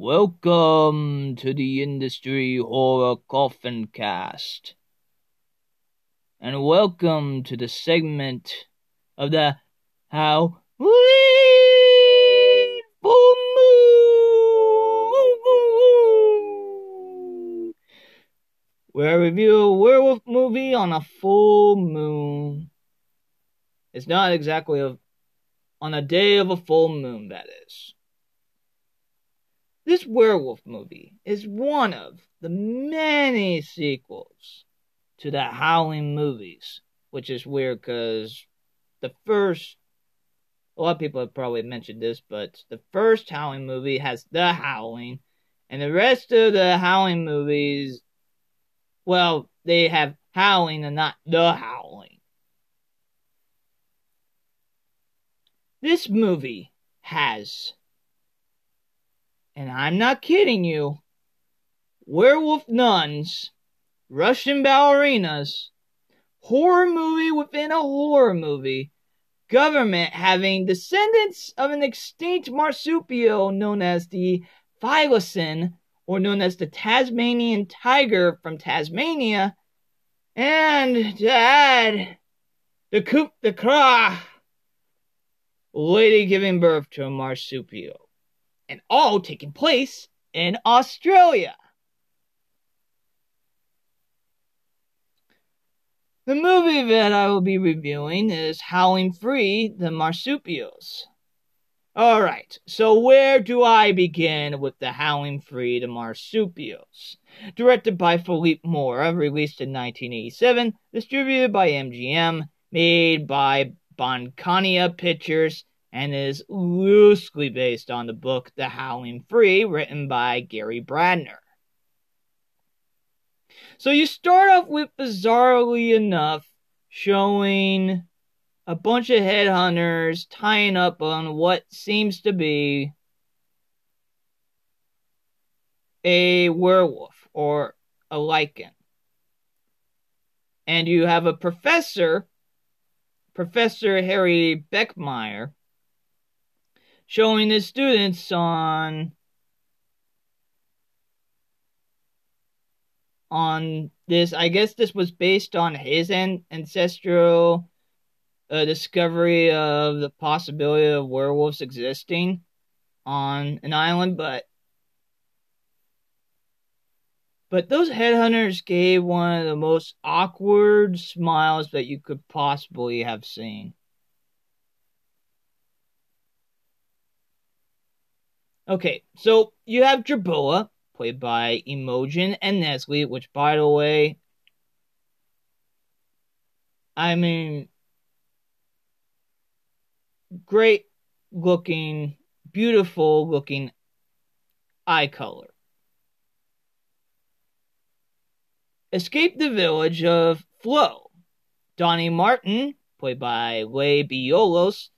Welcome to the Industry Horror Coffin Cast. And welcome to the segment of the How Full Moon, where I review a werewolf movie on a full moon. It's not exactly a, on a day of a full moon, that is. This werewolf movie is one of the many sequels to the Howling movies, which is weird because the first, a lot of people have probably mentioned this, but the first Howling movie has The Howling, and the rest of the Howling movies, well, they have Howling and not The Howling. This movie has and I'm not kidding you, werewolf nuns, Russian ballerinas, horror movie within a horror movie, government having descendants of an extinct marsupial known as the thylacine, or known as the Tasmanian tiger from Tasmania, and to add, the coup de cra, lady giving birth to a marsupial and all taking place in Australia. The movie that I will be reviewing is Howling III the Marsupials. Alright, so where do I begin with the Howling III the Marsupials? Directed by Philippe Mora, released in 1987, distributed by MGM, made by Bonconia Pictures, and is loosely based on the book The Howling III, written by Gary Brandner. So you start off with, bizarrely enough, showing a bunch of headhunters tying up on what seems to be a werewolf or a lycan. And you have a professor, Professor Harry Beckmeyer, showing the students on on this. I guess this was based on his an- ancestral uh, discovery of the possibility of werewolves existing on an island but but those headhunters gave one of the most awkward smiles that you could possibly have seen Okay, so you have Jerboa, played by Imogen Annesley, which, by the way, I mean, great looking, beautiful looking eye color. Escape the village of Flow. Donnie Martin, played by Leigh Biolos,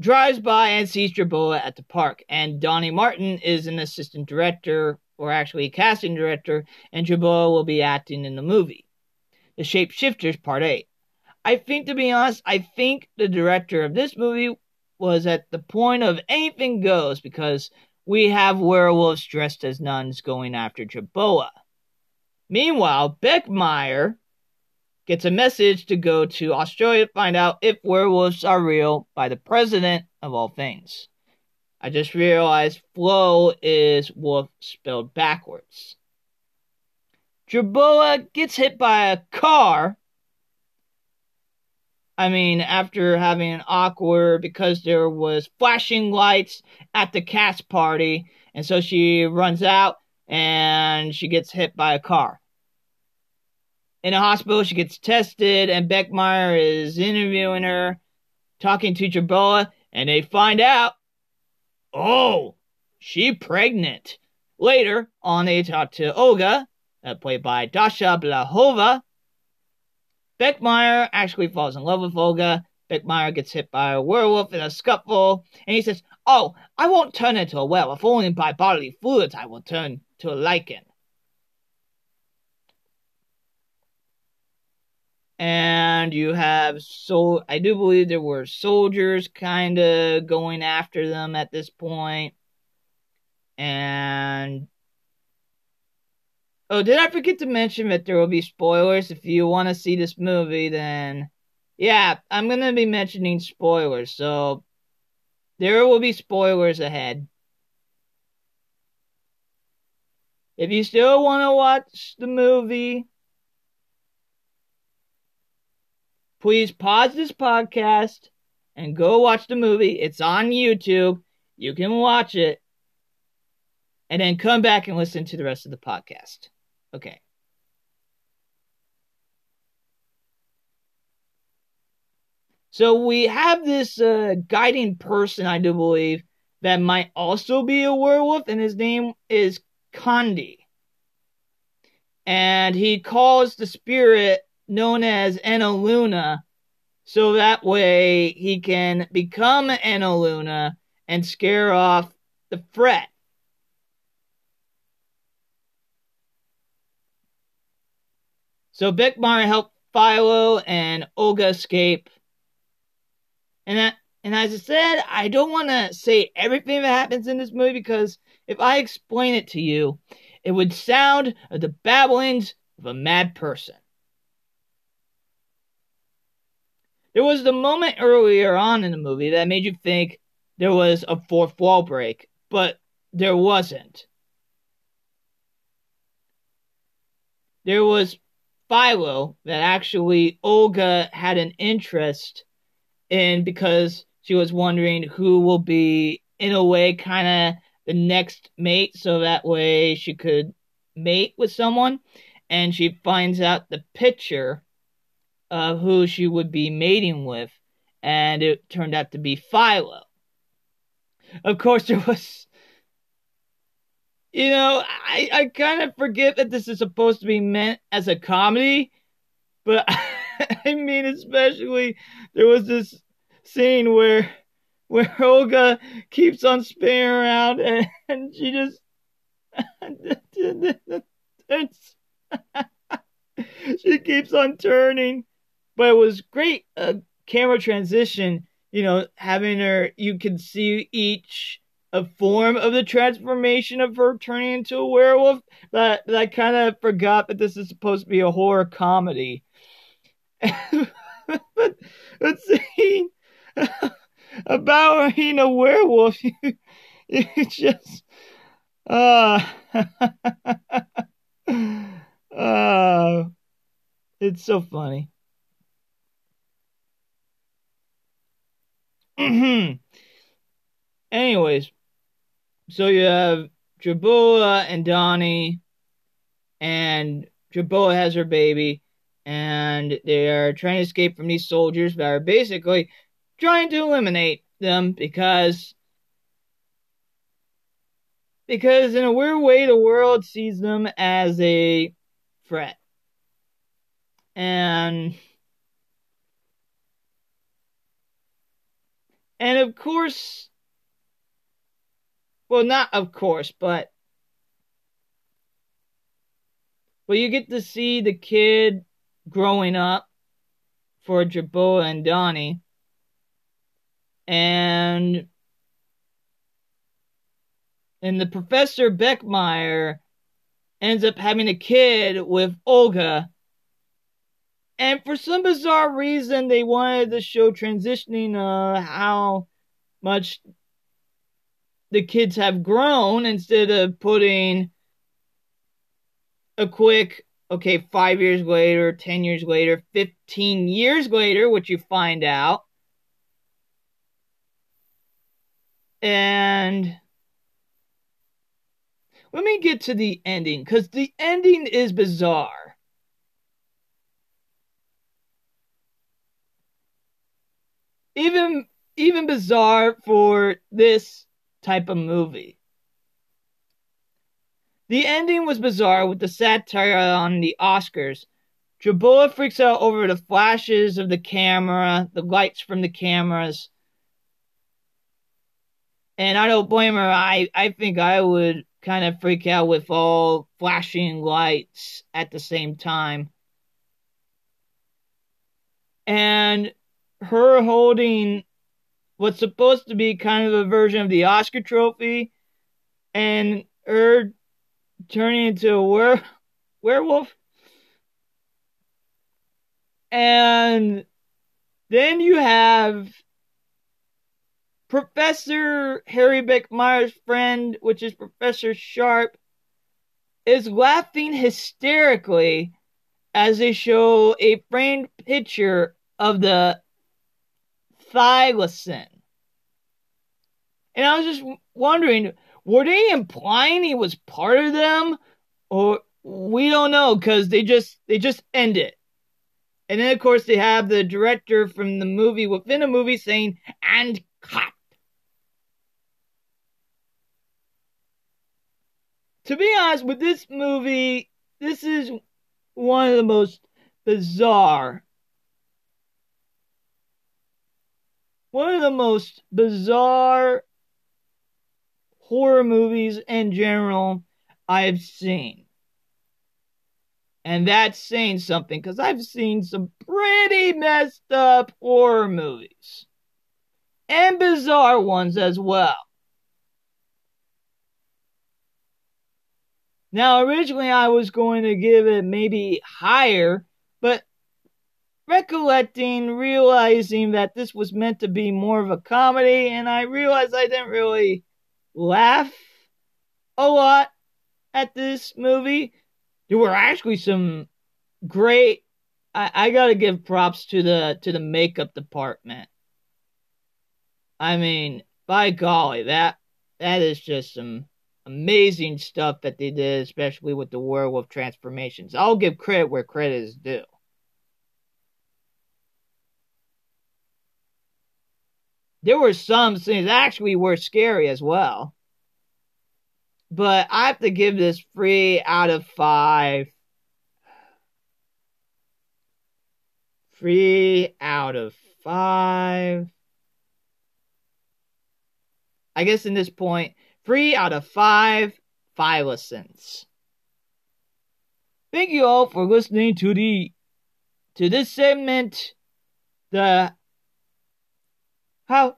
drives by and sees Jerboa at the park. And Donnie Martin is an assistant director, or actually casting director, and Jerboa will be acting in the movie. The Shapeshifters Part 8. I think, to be honest, I think the director of this movie was at the point of anything goes because we have werewolves dressed as nuns going after Jerboa. Meanwhile, Beckmeyer gets a message to go to Australia to find out if werewolves are real by the president of all things. I just realized Flow is wolf spelled backwards. Jerboa gets hit by a car. I mean, after having an awkward because there was flashing lights at the cast party, and so she runs out and she gets hit by a car in a hospital. She gets tested, and Beckmeyer is interviewing her, talking to Jerboa, and they find out, oh, she pregnant. Later on, they talk to Olga, uh, played by Dasha Blahova. Beckmeyer actually falls in love with Olga. Beckmeyer gets hit by a werewolf in a scuffle, and he says, Oh, I won't turn into a werewolf, only by bodily fluids I will turn to a lycan. And you have so I do believe there were soldiers kind of going after them at this point. And oh, did I forget to mention that there will be spoilers? If you want to see this movie, then yeah, I'm gonna be mentioning spoilers. So there will be spoilers ahead. If you still want to watch the movie, please pause this podcast and go watch the movie. It's on YouTube. You can watch it. And then come back and listen to the rest of the podcast. Okay. So we have this uh, guiding person, I do believe, that might also be a werewolf, and his name is Kendi. And he calls the spirit known as Luna, so that way he can become Luna and scare off the Fret. So Beckmeyer helped Thylo and Olga escape. And that and as I said, I don't want to say everything that happens in this movie because if I explain it to you, it would sound like the babblings of a mad person. There was the moment earlier on in the movie that made you think there was a fourth wall break, but there wasn't. There was Thylo that actually Olga had an interest in because she was wondering who will be, in a way, kind of the next mate, so that way she could mate with someone. And she finds out the picture of who she would be mating with, and it turned out to be Thylo. Of course, there was. You know, I, I kind of forget that this is supposed to be meant as a comedy, but I mean, especially there was this scene where where Olga keeps on spinning around and, and she just she keeps on turning. But it was great uh, camera transition, you know, having her you can see each a form of the transformation of her turning into a werewolf. But, but I kind of forgot that this is supposed to be a horror comedy. but but seeing about being a werewolf. you, you just, uh, uh, it's so funny. Anyways, so you have Jerboa and Donnie, and Jerboa has her baby, and they are trying to escape from these soldiers that are basically trying to eliminate them because because in a weird way the world sees them as a threat. And and of course well not of course but well you get to see the kid growing up for Jerboa and Donnie and and the professor Beckmeyer ends up having a kid with Olga. And for some bizarre reason, they wanted to show transitioning uh, how much the kids have grown instead of putting a quick, okay, five years later, 10 years later, 15 years later, which you find out. And let me get to the ending because the ending is bizarre. Even even bizarre for this type of movie. The ending was bizarre with the satire on the Oscars. Jerboa freaks out over the flashes of the camera, the lights from the cameras, and I don't blame her. I, I think I would kind of freak out with all flashing lights at the same time. Her holding what's supposed to be kind of a version of the Oscar trophy and her turning into a were- werewolf. And then you have Professor Harry Beckmeyer's friend, which is Professor Sharp, is laughing hysterically as they show a framed picture of the thylacine. And I was just wondering, were they implying he was part of them? Or we don't know because they just they just end it. And then of course they have the director from the movie within a movie saying, and cut. To be honest, with this movie, this is one of the most bizarre one of the most bizarre horror movies in general I've seen. And that's saying something because I've seen some pretty messed up horror movies. And bizarre ones as well. Now, originally I was going to give it maybe higher, but recollecting, realizing that this was meant to be more of a comedy, and I realized I didn't really laugh a lot at this movie. There were actually some great. I, I gotta give props to the to the makeup department. I mean, by golly, that that is just some amazing stuff that they did, especially with the werewolf transformations. I'll give credit where credit is due. There were some scenes actually were scary as well. But I have to give this three out of five. Three out of five. I guess in this point, Three out of five thylacines. Thank you all for listening to the to this segment. The how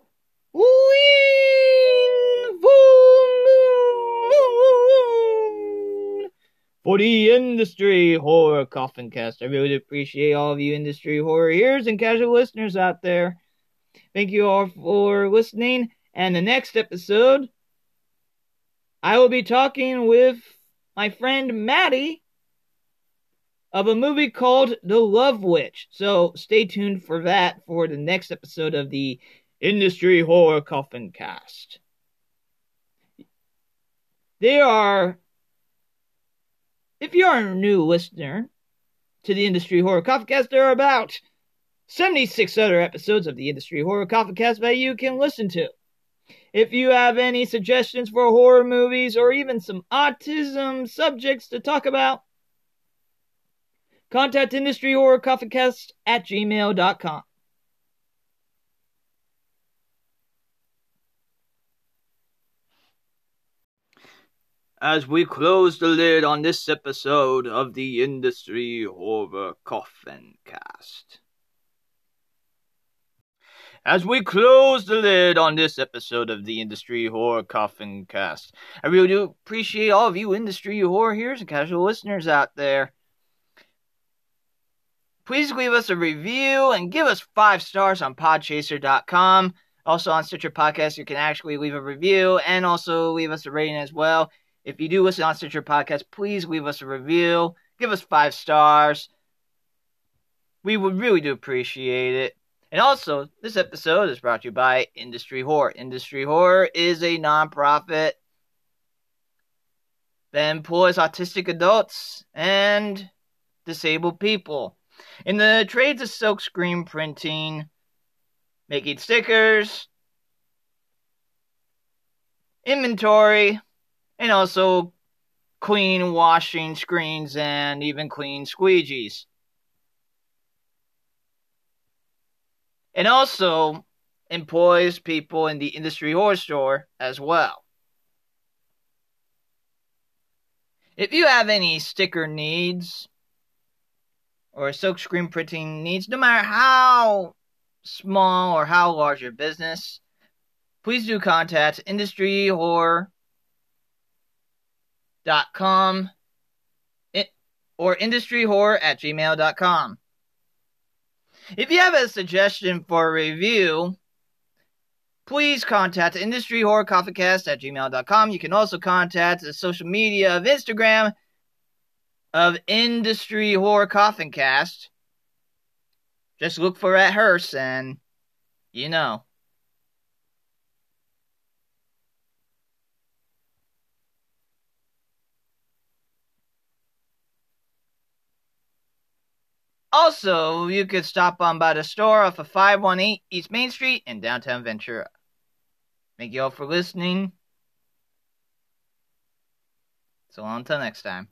for the industry horror coffin cast. I really appreciate all of you industry horror ears and casual listeners out there. Thank you all for listening. And the next episode I will be talking with my friend Maddie of a movie called The Love Witch. So stay tuned for that for the next episode of the Industry Horror Coffin Cast. They are, if you're a new listener to the Industry Horror Coffin Cast, there are about 76 other episodes of the Industry Horror Coffin Cast that you can listen to. If you have any suggestions for horror movies or even some autism subjects to talk about, contact Industry Horror Cast at gmail.com. As we close the lid on this episode of the Industry Horror Coffin Cast. As we close the lid on this episode of the Industry Horror Coffin Cast, I really do appreciate all of you industry horror hearers and casual listeners out there. Please leave us a review and give us five stars on podchaser.com. Also on Stitcher Podcast, you can actually leave a review and also leave us a rating as well. If you do listen on Stitcher Podcast, please leave us a review. Give us five stars. We would really do appreciate it. And also, this episode is brought to you by Industry Horror. Industry Horror is a nonprofit that employs autistic adults and disabled people in the trades of silkscreen printing, making stickers, inventory, and also clean washing screens and even clean squeegees. and also employs people in the industry horror store as well. If you have any sticker needs or silk screen printing needs, no matter how small or how large your business, please do contact Industry Horror or industryhorror at gmail.com. If you have a suggestion for a review, please contact Industry Horror Coffee Cast at gmail.com. You can also contact the social media of Instagram of Industry Horror Coffin Cast. Just look for at Hearst and you know. Also, you could stop on by the store off of 518 East Main Street in downtown Ventura. Thank you all for listening. So until next time.